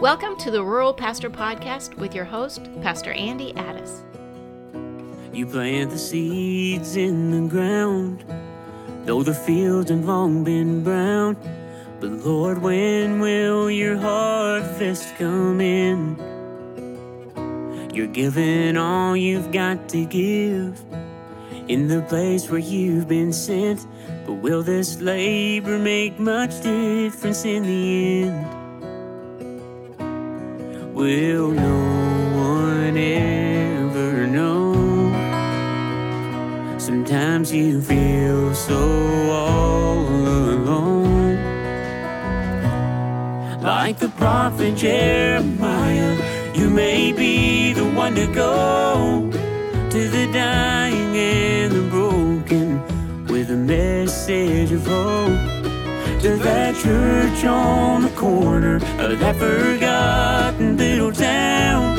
Welcome to the Rural Pastor Podcast with your host, Pastor Andy Addis. You plant the seeds in the ground, though the fields have long been brown. But Lord, when will your harvest come in? You're giving all you've got to give in the place where you've been sent. But will this labor make much difference in the end? Will no one ever know? Sometimes you feel so all alone. Like the prophet Jeremiah, you may be the one to go to the dying and the broken with a message of hope. To that church on the corner of that forgotten little town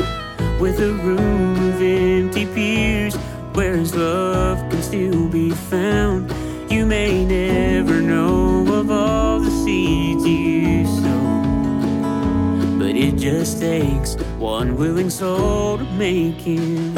with a room of empty pews where his love can still be found. You may never know of all the seeds you sow, but it just takes one willing soul to make known.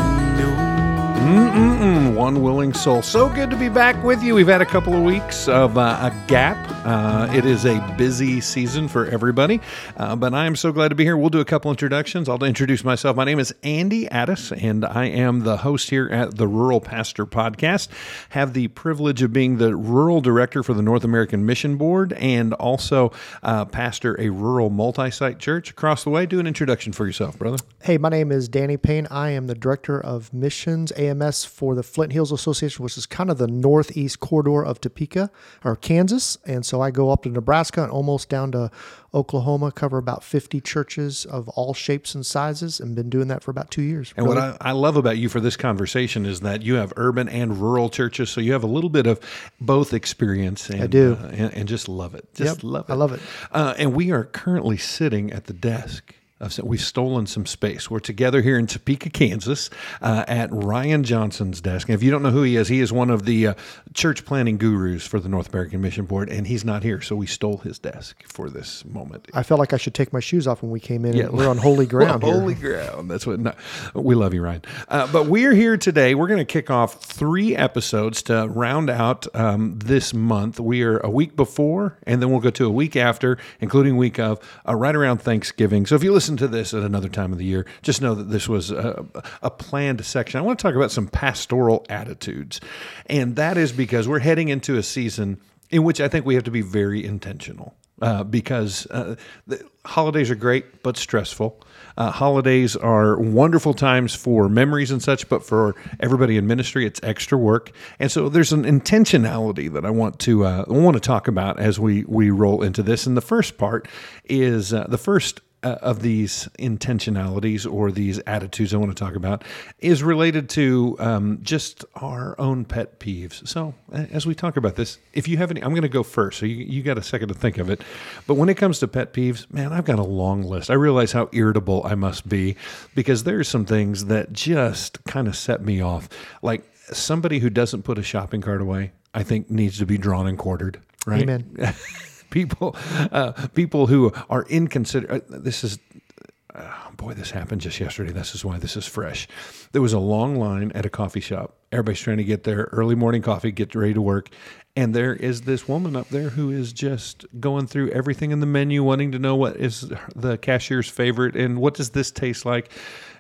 Mm-mm-mm, one willing soul. So good to be back with you. We've had a couple of weeks of uh, a gap. Uh, it is a busy season for everybody, uh, but I am so glad to be here. We'll do a couple introductions. I'll introduce myself. My name is Andy Addis, and I am the host here at the Rural Pastor Podcast. Have the privilege of being the rural director for the North American Mission Board, and also uh, pastor a rural multi-site church across the way. Do an introduction for yourself, brother. Hey, my name is Danny Payne. I am the director of missions For the Flint Hills Association, which is kind of the northeast corridor of Topeka or Kansas. And so I go up to Nebraska and almost down to Oklahoma, cover about 50 churches of all shapes and sizes, and been doing that for about two years. And what I, I love about you for this conversation is that you have urban and rural churches, so you have a little bit of both experience. And, I do. uh, and, and just love it. Just Yep, love it. I love it. Uh, and we are currently sitting at the desk. We've stolen some space. We're together here in Topeka, Kansas, uh, at Ryan Johnson's desk. And if you don't know who he is, he is one of the uh, church planning gurus for the North American Mission Board, and he's not here, so we stole his desk for this moment. I felt like I should take my shoes off when we came in. Yeah. We're on holy ground here. Holy ground. That's what. No, we love you, Ryan. Uh, but we're here today. We're going to kick off three episodes to round out um, this month. We are a week before, and then we'll go to a week after, including week of, uh, right around Thanksgiving. So if you listen to this at another time of the year, just know that this was a, a planned section. I want to talk about some pastoral attitudes, and that is because we're heading into a season in which I think we have to be very intentional uh, because uh, holidays are great but stressful. Uh, holidays are wonderful times for memories and such, but for everybody in ministry, it's extra work. And so there's an intentionality that I want to uh, want to talk about as we we roll into this. And the first part is uh, the first uh, of these intentionalities or these attitudes I want to talk about is related to um, just our own pet peeves. So, as we talk about this, if you have any, I'm going to go first. So, you, you got a second to think of it. But when it comes to pet peeves, man, I've got a long list. I realize how irritable I must be because there's some things that just kind of set me off. Like somebody who doesn't put a shopping cart away, I think needs to be drawn and quartered. Right? Amen. people uh, people who are inconsiderate. Uh, this is. Oh boy, this happened just yesterday. This is why this is fresh. There was a long line at a coffee shop. Everybody's trying to get their early morning coffee, get ready to work. And there is this woman up there who is just going through everything in the menu, wanting to know what is the cashier's favorite and what does this taste like.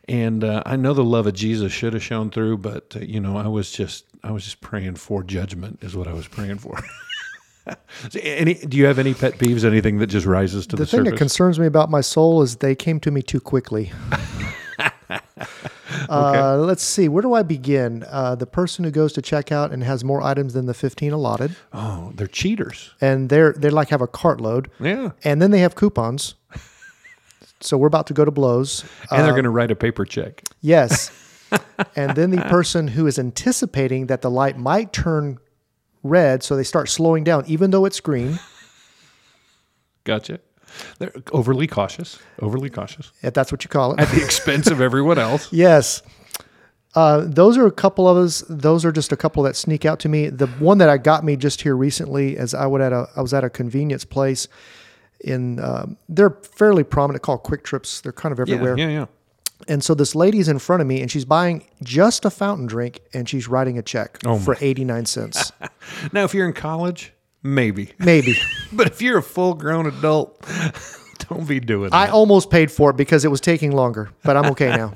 And uh, I know the love of Jesus should have shown through, but uh, you know, I was just I was just praying for judgment is what I was praying for. Any, do you have any pet peeves? Anything that just rises to the, The thing that concerns me about my soul is they came to me too quickly. uh, let's see. Where do I begin? Uh, the person who goes to checkout and has more items than the 15 allotted, oh, they're cheaters. and they're they like have a cartload, Yeah, and then they have coupons. so we're about to go to blows. and Uh, they're going to write a paper check. Yes. and then the person who is anticipating that the light might turn red, so they start slowing down, even though it's green. Gotcha. They're overly cautious. Overly cautious if that's what you call it. at the expense of everyone else. Yes. Uh, those are a couple of us. Those are just a couple that sneak out to me. The one that I got me just here recently, as I would at a, I was at a convenience place, in um, they're fairly prominent called QuikTrips they're kind of Yeah, everywhere yeah, yeah. And so this lady's in front of me and she's buying just a fountain drink and she's writing a check Oh for 89 cents Now, if you're in college, maybe. maybe But if you're a full grown adult, don't be doing i almost paid for it because it was taking longer but i'm okay now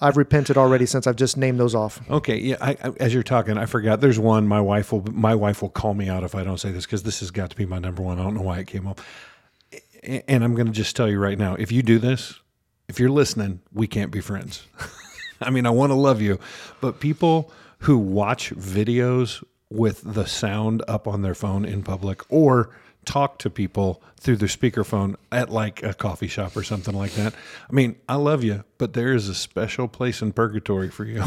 i've repented already since i've just named those off Okay, yeah. I, I, as you're talking, I forgot. There's one. My wife will. My wife will call me out if I don't say this because this has got to be my number one. I don't know why it came up. And I'm going to just tell you right now. If you do this, if you're listening, we can't be friends. I mean, I want to love you, but people who watch videos with the sound up on their phone in public or talk to people through their speakerphone at like a coffee shop or something like that. I mean, I love you, but there is a special place in purgatory for you.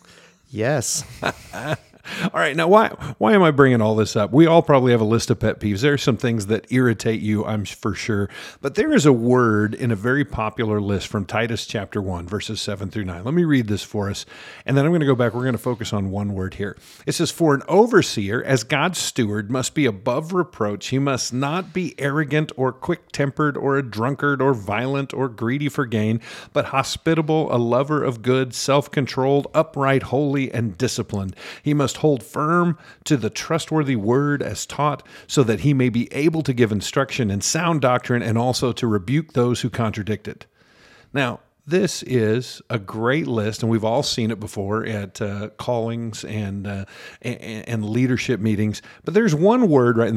yes All right, now why why am I bringing all this up? We all probably have a list of pet peeves. There are some things that irritate you, I'm for sure, but there is a word in a very popular list from Titus chapter 1 verses 7 through 9. Let me read this for us, and then I'm going to go back. We're going to focus on one word here. It says for an overseer as God's steward must be above reproach. He must not be arrogant or quick-tempered or a drunkard or violent or greedy for gain, but hospitable, a lover of good, self-controlled, upright, holy, and disciplined. He must hold firm to the trustworthy word as taught, so that he may be able to give instruction in sound doctrine and also to rebuke those who contradict it. Now, this is a great list, and we've all seen it before at uh, callings and, uh, and leadership meetings. But there's one word right.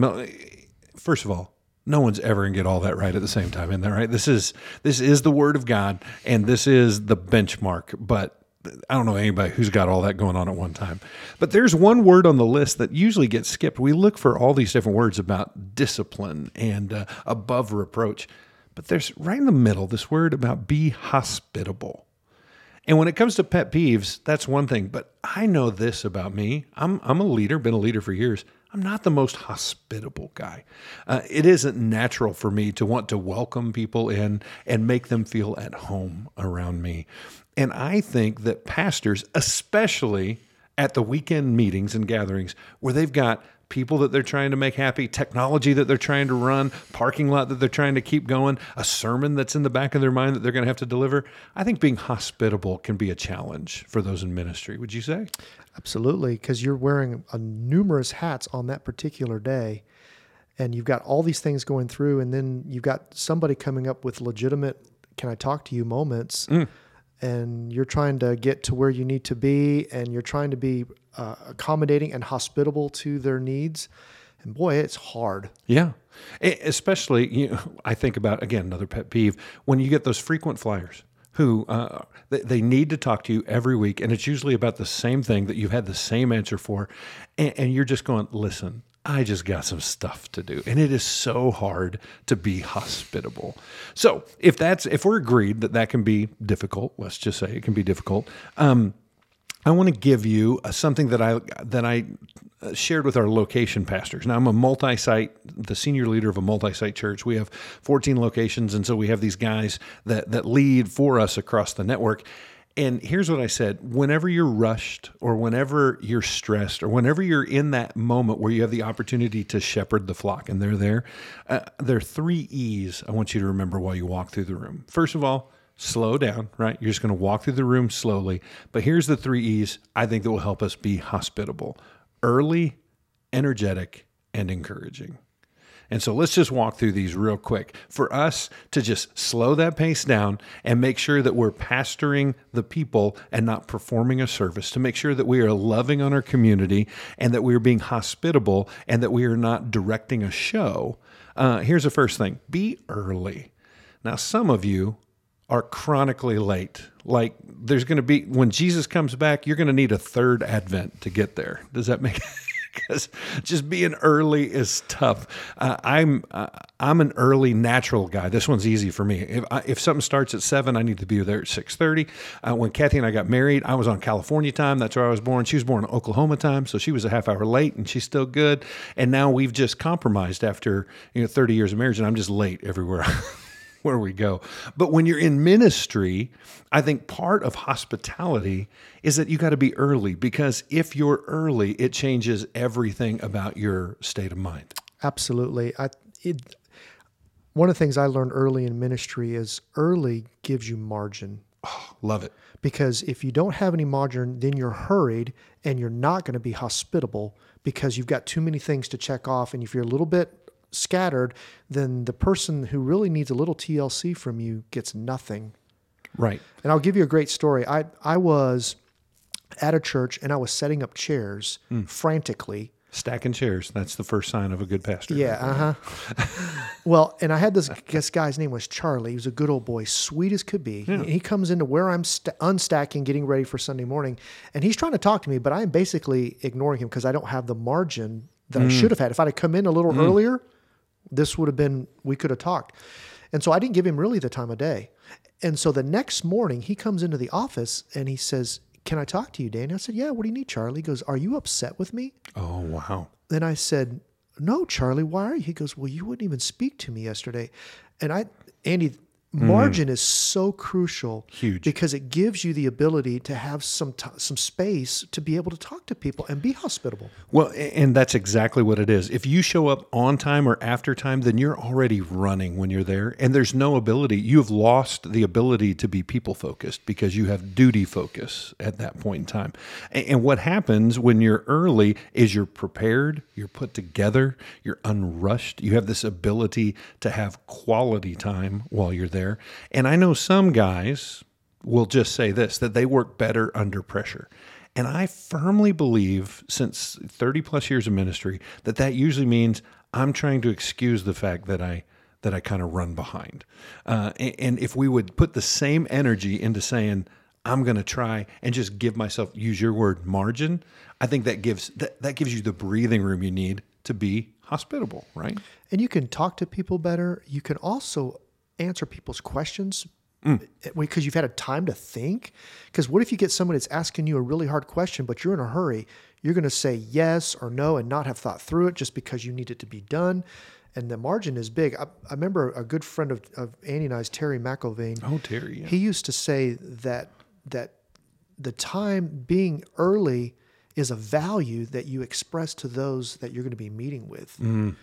First of all, no one's ever gonna get all that right at the same time, in there, right? This is this is the word of God, and this is the benchmark. But I don't know anybody who's got all that going on at one time. But there's one word on the list that usually gets skipped. We look for all these different words about discipline and uh, above reproach. But there's right in the middle this word about be hospitable. And when it comes to pet peeves, that's one thing. But I know this about me. I'm, I'm a leader, been a leader for years. I'm not the most hospitable guy. Uh, it isn't natural for me to want to welcome people in and make them feel at home around me. And I think that pastors, especially at the weekend meetings and gatherings where they've got people that they're trying to make happy, technology that they're trying to run, parking lot that they're trying to keep going, a sermon that's in the back of their mind that they're going to have to deliver. I think being hospitable can be a challenge for those in ministry. Would you say? Absolutely, because you're wearing a numerous hats on that particular day, and you've got all these things going through, and then you've got somebody coming up with legitimate "Can I talk to you?" moments, mm. And you're trying to get to where you need to be, and you're trying to be uh, accommodating and hospitable to their needs, and boy, it's hard. Yeah. Especially, you know, I think about, again, another pet peeve, when you get those frequent flyers who uh, they, they need to talk to you every week, and it's usually about the same thing that you've had the same answer for, and, and you're just going, listen, I just got some stuff to do. And it is so hard to be hospitable. So if that's, if we're agreed that that can be difficult, let's just say it can be difficult. Um, I want to give you uh, something that I that I uh, shared with our location pastors. Now I'm a multi-site, the senior leader of a multi-site church. We have 14 locations, and so we have these guys that that lead for us across the network. And here's what I said: whenever you're rushed, or whenever you're stressed, or whenever you're in that moment where you have the opportunity to shepherd the flock, and they're there, uh, there are three E's I want you to remember while you walk through the room. First of all, slow down, right? You're just going to walk through the room slowly. But here's the three E's I think that will help us be hospitable early, energetic, and encouraging. And so let's just walk through these real quick. For us to just slow that pace down and make sure that we're pastoring the people and not performing a service, to make sure that we are loving on our community and that we are being hospitable and that we are not directing a show. Uh, here's the first thing be early. Now, some of you are chronically late. Like there's going to be when Jesus comes back, you're going to need a third advent to get there. Does that make because just being early is tough. Uh, I'm uh, I'm an early natural guy. This one's easy for me. If I, if something starts at seven, I need to be there at six thirty. Uh, when Kathy and I got married, I was on California time. That's where I was born. She was born in Oklahoma time, so she was a half hour late, and she's still good. And now we've just compromised after you know thirty years of marriage, and I'm just late everywhere. where we go. But when you're in ministry, I think part of hospitality is that you got to be early because if you're early, it changes everything about your state of mind. Absolutely. I it, one of the things I learned early in ministry is early gives you margin. Oh, love it. because if you don't have any margin, then you're hurried and you're not going to be hospitable because you've got too many things to check off. And if you're a little bit scattered, then the person who really needs a little TLC from you gets nothing. Right. And I'll give you a great story. I I was at a church and I was setting up chairs hmm. frantically. Stacking chairs. That's the first sign of a good pastor. Yeah, uh huh. well, and I had this this guy's name was Charlie. He was a good old boy, sweet as could be. And he comes into where I'm st- unstacking, getting ready for Sunday morning, and he's trying to talk to me, but I'm basically ignoring him because I don't have the margin that I hmm. should have had. If I'd have come in a little hmm. earlier, this would have been we could have talked. And so I didn't give him really the time of day. And so the next morning he comes into the office and he says, "Can I talk to you, Danny?" I said, "Yeah. What do you need, Charlie?" He goes, "Are you upset with me?" Oh, wow. Then I said, No, Charlie, why are you? He goes, Well, you wouldn't even speak to me yesterday. And I, Andy, Mm-hmm. margin is so crucial. Huge. Because it gives you the ability to have some t- some space to be able to talk to people and be hospitable. Well, and that's exactly what it is. If you show up on time or after time, then you're already running when you're there, and there's no ability. You have lost the ability to be people focused because you have duty focus at that point in time. And what happens when you're early is you're prepared, you're put together, you're unrushed. You have this ability to have quality time while you're there. And I know some guys will just say this that they work better under pressure. And I firmly believe, since 30 plus years of ministry, that that usually means I'm trying to excuse the fact that I that I kind of run behind. Uh, a- and, if we would put the same energy into saying I'm going to try and just give myself use your word margin, I think that gives that, that gives you the breathing room you need to be hospitable, right? And you can talk to people better. You can also answer people's questions mm. eh, because you've had a time to think. Because what if you get someone that's asking you a really hard question, but you're in a hurry? You're going to say yes or no and not have thought through it just because you need it to be done. And the margin is big. I, I remember a good friend of, of Annie and I's, Terry McIlvain. Oh, Terry, yeah. He used to say that that the time being early is a value that you express to those that you're going to be meeting with. Mm.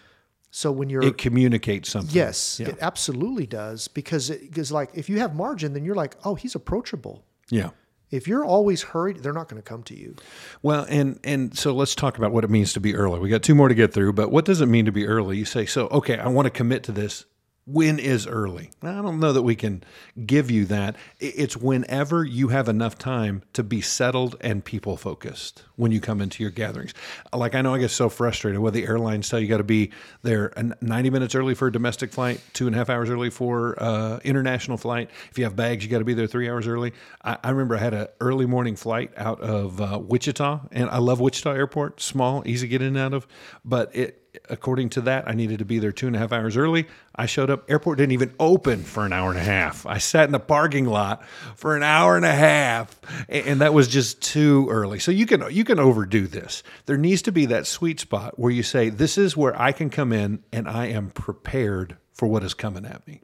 So when you're It communicates something. Yes, Yeah. it absolutely does because it because like if you have margin, then you're like, oh, he's approachable. Yeah. If you're always hurried, they're not going to come to you. Well, and and so let's talk about what it means to be early. We got two more to get through, but what does it mean to be early? You say, so okay, I want to commit to this. When is early? I don't know that we can give you that. It's whenever you have enough time to be settled and people focused when you come into your gatherings. Like I know I get so frustrated when the airlines tell you got to be there 90 minutes early for a domestic flight, two and a half hours early for uh, international flight. If you have bags, you got to be there three hours early. I, I remember I had an early morning flight out of uh, Wichita, and I love Wichita Airport, small, easy to get in and out of, but it according to that, I needed to be there two and a half hours early. I showed up. Airport didn't even open for an hour and a half. I sat in the parking lot for an hour and a half, and that was just too early. So you can you can overdo this. There needs to be that sweet spot where you say, "This is where I can come in, and I am prepared for what is coming at me."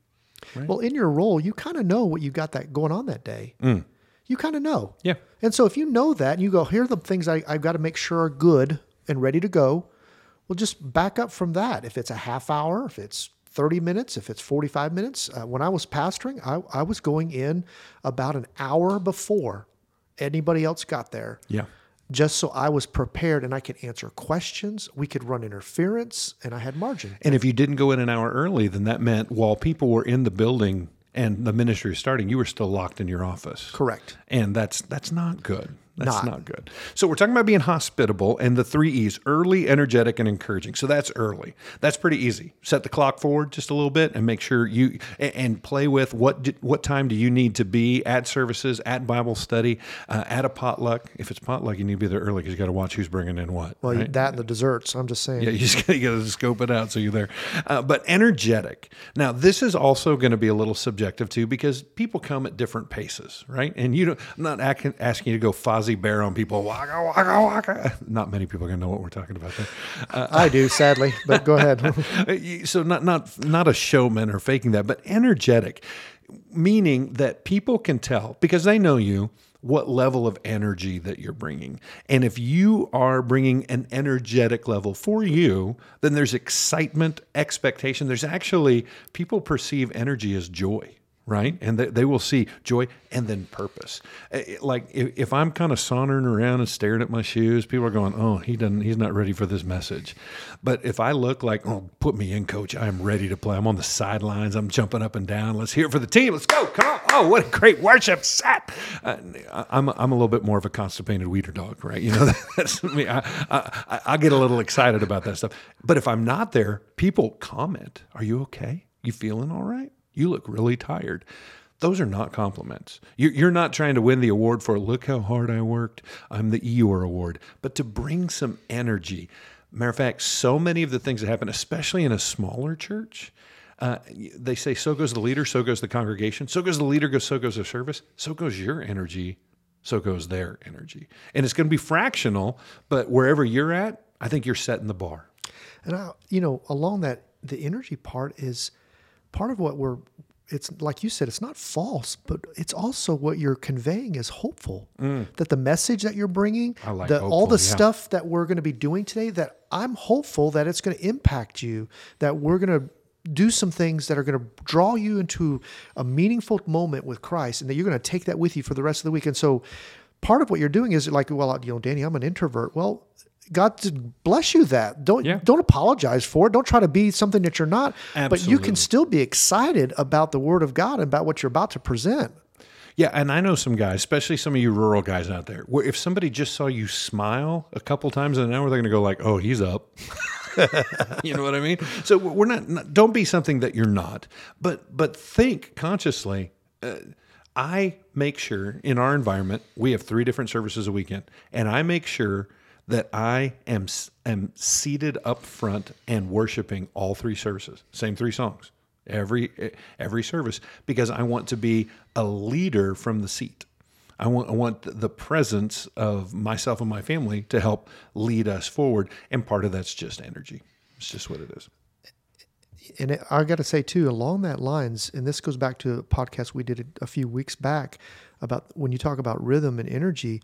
Well, in your role, you kind of know what you got that going on that day. Mm. You kind of know. Yeah. And so if you know that and you go, here are the things I, I've got to make sure are good and ready to go, well, just back up from that. If it's a half hour, if it's 30 minutes, if it's 45 minutes. Uh, when I was pastoring, I, I was going in about an hour before anybody else got there. Yeah. Just so I was prepared and I could answer questions, we could run interference, and I had margin. And if you didn't go in an hour early, then that meant while people were in the building and the ministry was starting, you were still locked in your office. Correct. And that's that's not good. That's Not. not. good. So we're talking about being hospitable and the three E's: early, energetic, and encouraging. So that's early. That's pretty easy. Set the clock forward just a little bit and make sure you and, play with what what time do you need to be at services, at Bible study, uh, at a potluck. If it's potluck, you need to be there early because you got to watch who's bringing in what. Well, right? that and the desserts. I'm just saying. Yeah, you just gotta, gotta scope it out so you're there. Uh, but energetic. Now, this is also going to be a little subjective too because people come at different paces, right? And you don't, I'm not asking you to go Bear on people. Waka waka waka. Not many people are going to know what we're talking about there. I do, sadly, but go ahead. Uh, so not not not a showman or faking that, but energetic, meaning that people can tell because they know you. what level of energy that you're bringing. And if you are bringing an energetic level for you, then there's excitement, expectation. There's actually, people perceive energy as joy right? And they, they will see joy and then purpose. Eh, Like if, if I'm kind of sauntering around and staring at my shoes, people are going, "Oh, he doesn't. He's not ready for this message." But if I look like, "Oh, put me in, coach. I'm ready to play. I'm on the sidelines. I'm jumping up and down. Let's hear it for the team. Let's go. Come on. Oh, what a great worship set." Uh, I'm I'm a little bit more of a constipated weeder dog, right? You know, that's me. I, I I get a little excited about that stuff. But if I'm not there, people comment, "Are you okay? You feeling all right?" You look really tired. Those are not compliments. You- You're not trying to win the award for, look how hard I worked. I'm the Eeyore Award. But to bring some energy. Matter of fact, so many of the things that happen, especially in a smaller church, uh, they say, so goes the leader, so goes the congregation, so goes the leader, goes so goes the service, so goes your energy, so goes their energy. And it's going to be fractional, but wherever you're at, I think you're setting the bar. And I, you know, along that, the energy part is part of what we're. It's like you said, it's not false, but it's also what you're conveying is hopeful. That the message that you're bringing, Mm. Like the, all the yeah. stuff that we're going to be doing today, that I'm hopeful that it's going to impact you. That we're going to do some things that are going to draw you into a meaningful moment with Christ, and that you're going to take that with you for the rest of the week. And so, part of what you're doing is like, well, you know, Danny, I'm an introvert. Well, God bless you that. Don't Yeah. don't apologize for it. Don't try to be something that you're not. But you can still be excited about the Word of God and about what you're about to present. Yeah, and I know some guys, especially some of you rural guys out there, where if somebody just saw you smile a couple times in an hour, they're going to go like, "Oh, he's up." you know what I mean? So we're not, not. Don't be something that you're not, but but think consciously. Uh, I make sure in our environment we have three different services a weekend, and I make sure that I am am seated up front and worshiping all three services, same three songs every every service because I want to be a leader from the seat. I want I want the presence of myself and my family to help lead us forward, and part of that's just energy. It's just what it is. and it, I got to say too, along that lines, and this goes back to a podcast we did a, a few weeks back about when you talk about rhythm and energy.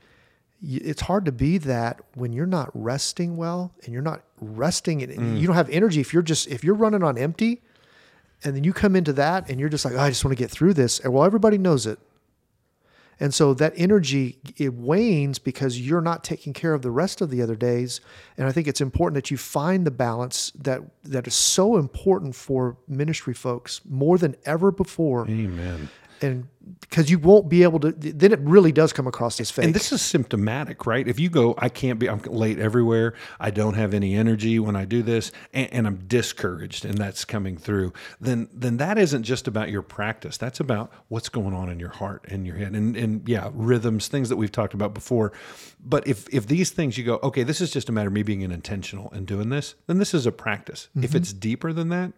It's hard to be that when you're not resting well and you're not resting and mm. you don't have energy. If you're just if you're running on empty, and then you come into that and you're just like, "Oh, I just want to get through this. And well, everybody knows it. And so that energy it wanes because you're not taking care of the rest of the other days. And I think it's important that you find the balance that that is so important for ministry folks more than ever before. Amen. And because you won't be able to, then it really does come across as fake. And this is symptomatic, right? If you go, I can't be, I'm late everywhere. I don't have any energy when I do this, and, and I'm discouraged, and that's coming through. Then, then that isn't just about your practice. That's about what's going on in your heart and your head, and and yeah, rhythms, things that we've talked about before. But if if these things you go, okay, this is just a matter of me being an intentional and doing this, then this is a practice. If mm-hmm. it's deeper than that,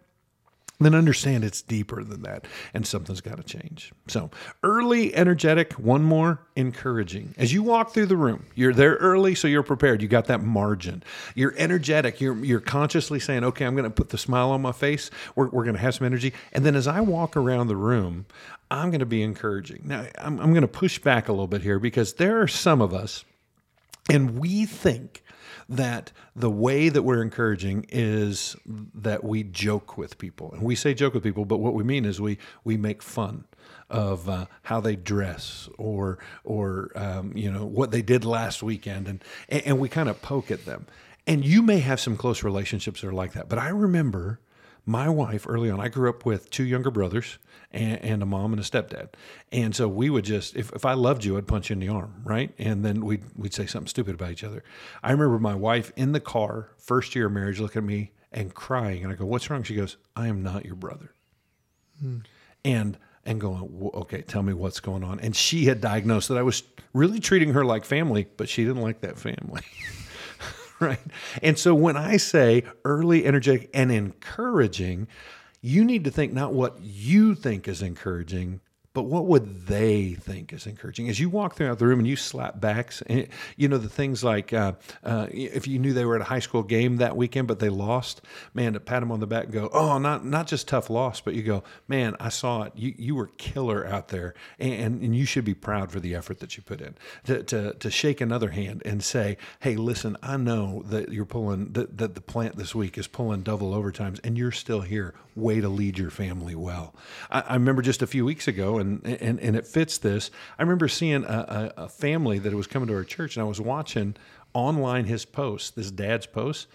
then understand it's deeper than that and something's got to change. So, early, energetic, one more, encouraging. As you walk through the room, you're there early, so you're prepared. You got that margin. You're energetic. You're, you're consciously saying, okay, I'm going to put the smile on my face. We're, we're going to have some energy. And then as I walk around the room, I'm going to be encouraging. Now, I'm, I'm going to push back a little bit here because there are some of us, and we think that the way that we're encouraging is that we joke with people. And we say joke with people, but what we mean is we we make fun of uh, how they dress or or um, you know what they did last weekend, and and, and we kind of poke at them. And you may have some close relationships that are like that, but I remember my wife early on i grew up with two younger brothers and, and a mom and a stepdad. And so we would just if, if i loved you i'd punch you in the arm right? And then we'd, we'd say something stupid about each other. I remember my wife in the car first year of marriage looking at me and crying. And i go what's wrong? She goes i am not your brother. Hmm. And and going okay tell me what's going on. And she had diagnosed that i was really treating her like family but she didn't like that family right? And so when I say early, energetic, and encouraging, you need to think not what you think is encouraging, but what would they think is encouraging? As you walk throughout the room and you slap backs, and you know the things like uh, uh, if you knew they were at a high school game that weekend but they lost, man, to pat them on the back and go, oh, not not just tough loss, but you go, man, I saw it. You you were killer out there, and and you should be proud for the effort that you put in. To to, to shake another hand and say, hey, listen, I know that you're pulling that, that the plant this week is pulling double overtimes, and you're still here. Way to lead your family well. I, I remember just a few weeks ago, and and, and it fits this. I remember seeing a, a, a family that was coming to our church, and I was watching online his posts, this dad's posts,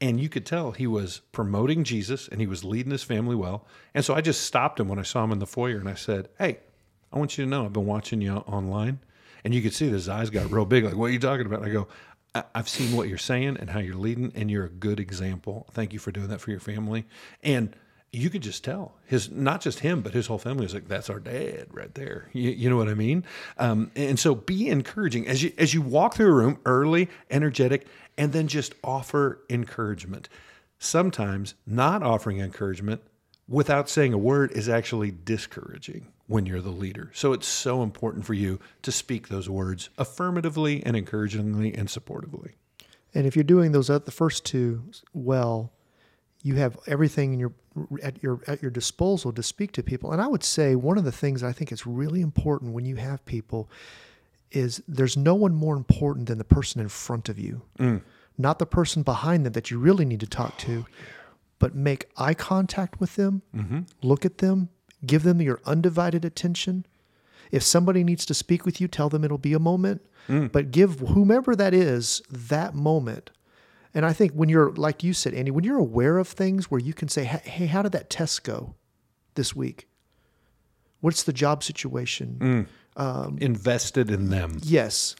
and you could tell he was promoting Jesus and he was leading his family well. And so I just stopped him when I saw him in the foyer, and I said, "Hey, I want you to know I've been watching you online." And you could see his eyes got real big, like, "What are you talking about?" And I go. "I- I've seen what you're saying and how you're leading, and you're a good example. Thank you for doing that for your family. And you could just tell. His not just him but his whole family was like that's our dad right there. You, you know what i mean? Um, and so be encouraging. As you as you walk through a room early energetic and then just offer encouragement. Sometimes not offering encouragement without saying a word is actually discouraging when you're the leader. So it's so important for you to speak those words affirmatively and encouragingly and supportively. And if you're doing those at the first two well, you have everything in your at your at your disposal to speak to people. And I would say one of the things I think is really important when you have people is there's no one more important than the person in front of you. Mm. Not the person behind them that you really need to talk to, but make eye contact with them, mm-hmm. look at them, give them your undivided attention. If somebody needs to speak with you, tell them it'll be a moment, mm. but give whomever that is that moment. And I think when you're, like you said, Andy, when you're aware of things where you can say, "Hey, how did that test go this week? What's the job situation? Mm. Um, invested in them Yes.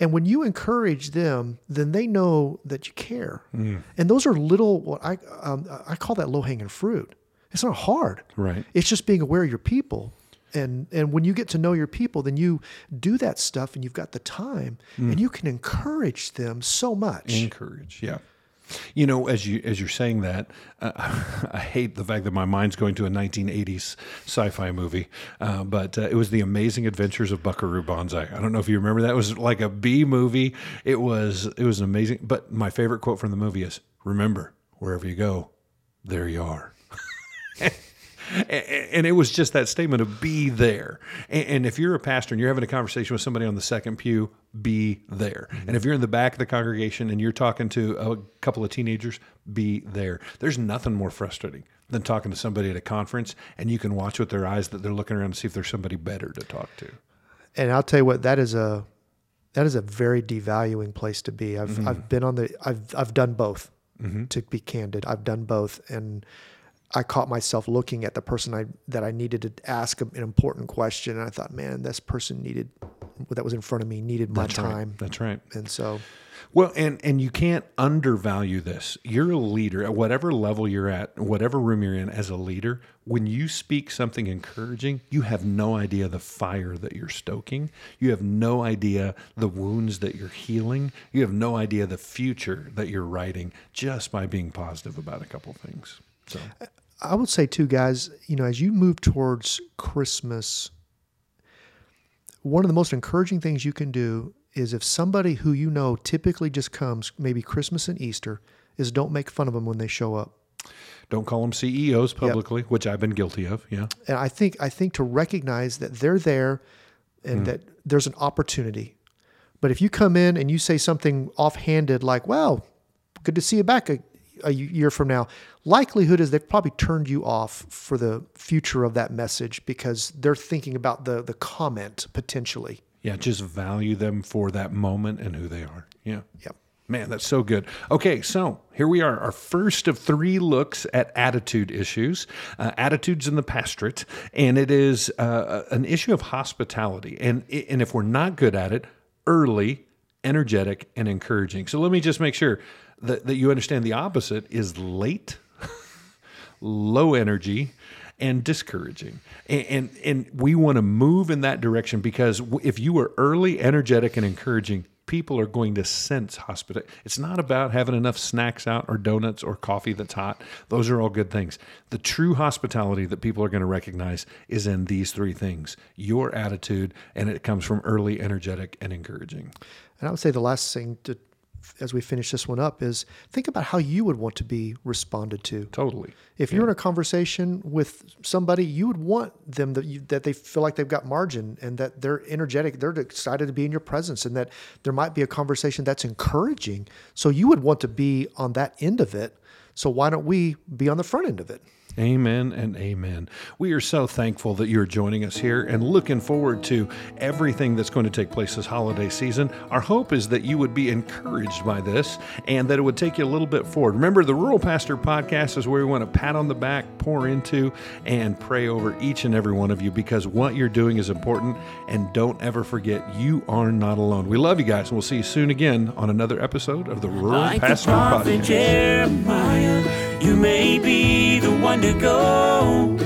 And when you encourage them, then they know that you care. Mm. And those are little, what I, um, I call that low hanging fruit. It's not hard. Right. It's just being aware of your people. And, and when you get to know your people, then you do that stuff and you've got the time and you can encourage them so much. encourage yeah. You know as you as you're saying that uh, i hate the fact that my mind's going to a 1980s sci-fi movie uh, but uh, it was the amazing adventures of buckaroo banzai. I don't know if you remember that. It was like a b movie. It was it was amazing. But my favorite quote from the movie is remember wherever you go there you are and it was just that statement of be there. And and if you're a pastor and you're having a conversation with somebody on the second pew, be there. Mm-hmm. And if you're in the back of the congregation and you're talking to a couple of teenagers, be there. There's nothing more frustrating than talking to somebody at a conference and you can watch with their eyes that they're looking around to see if there's somebody better to talk to. and I'll tell you what that is a that is a very devaluing place to be. I've mm-hmm. I've been on the I've I've done both. Mm-hmm. To be candid, I've done both, and I caught myself looking at the person I that I needed to ask an important question, and I thought, man, this person needed that was in front of me needed my That's right. time, That's right. and so Well, and and you can't undervalue this. You're a leader at whatever level you're at, whatever room you're in as a leader. When you speak something encouraging, you have no idea the fire that you're stoking. You have no idea the wounds that you're healing. You have no idea the future that you're writing just by being positive about a couple things. So, I would say too, guys, you know, as you move towards Christmas, one of the most encouraging things you can do is if somebody who you know typically just comes maybe Christmas and Easter, is don't make fun of them when they show up. don't call them CEOs publicly, which I've been guilty of. Yeah. And I think I think to recognize that they're there and mm. that there's an opportunity. But if you come in and you say something offhanded like, "Well, good to see you back a, year from now," likelihood is they've probably turned you off for the future of that message because they're thinking about the the comment potentially. Yeah, just value them for that moment and who they are. Yeah. Yep. Man, that's so good. Okay, so here we are, our first of three looks at attitude issues, uh, attitudes in the pastorate, and it is uh, an issue of hospitality. And and if we're not good at it, early, energetic, and encouraging. So let me just make sure that, that you understand the opposite is late, low energy and discouraging and and, and we want to move in that direction because if you are early energetic and encouraging people are going to sense hospitality. It's not about having enough snacks out or donuts or coffee that's hot. Those are all good things. The true hospitality that people are going to recognize is in these three things your attitude, and it comes from early, energetic, and encouraging. And I would say the last thing to, as we finish this one up is think about how you would want to be responded to. Totally. If you're in a conversation with somebody, you would want them that you, that they feel like they've got margin and that they're energetic, they're excited to be in your presence, and that there might be a conversation that's encouraging. So you would want to be on that end of it. So why don't we be on the front end of it? Amen and amen. We are so thankful that you're joining us here and looking forward to everything that's going to take place this holiday season. Our hope is that you would be encouraged by this and that it would take you a little bit forward. Remember, the Rural Pastor Podcast is where we want to pat on the back, pour into, and pray over each and every one of you because what you're doing is important. And don't ever forget, you are not alone. We love you guys, and we'll see you soon again on another episode of the Rural Like Pastor prophet Podcast. Jeremiah, you may be the one to go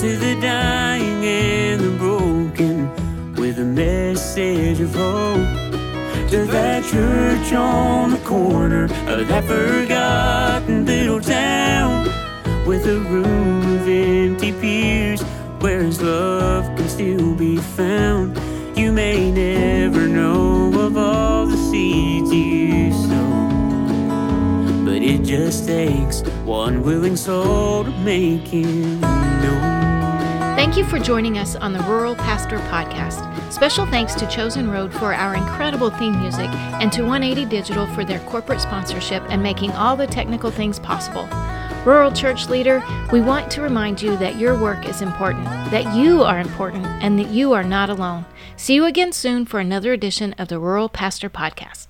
to the dying and the broken with a message of hope. To that church on the corner of that forgotten little town with a room of empty pews where his love can still be found. You may never know of all the seeds you sow. But it just takes one willing soul to make it known. Thank you for joining us on the Rural Pastor Podcast. Special thanks to Chosen Road for our incredible theme music and to 180 Digital for their corporate sponsorship and making all the technical things possible. Rural Church Leader, we want to remind you that your work is important, that you are important, and that you are not alone. See you again soon for another edition of the Rural Pastor Podcast.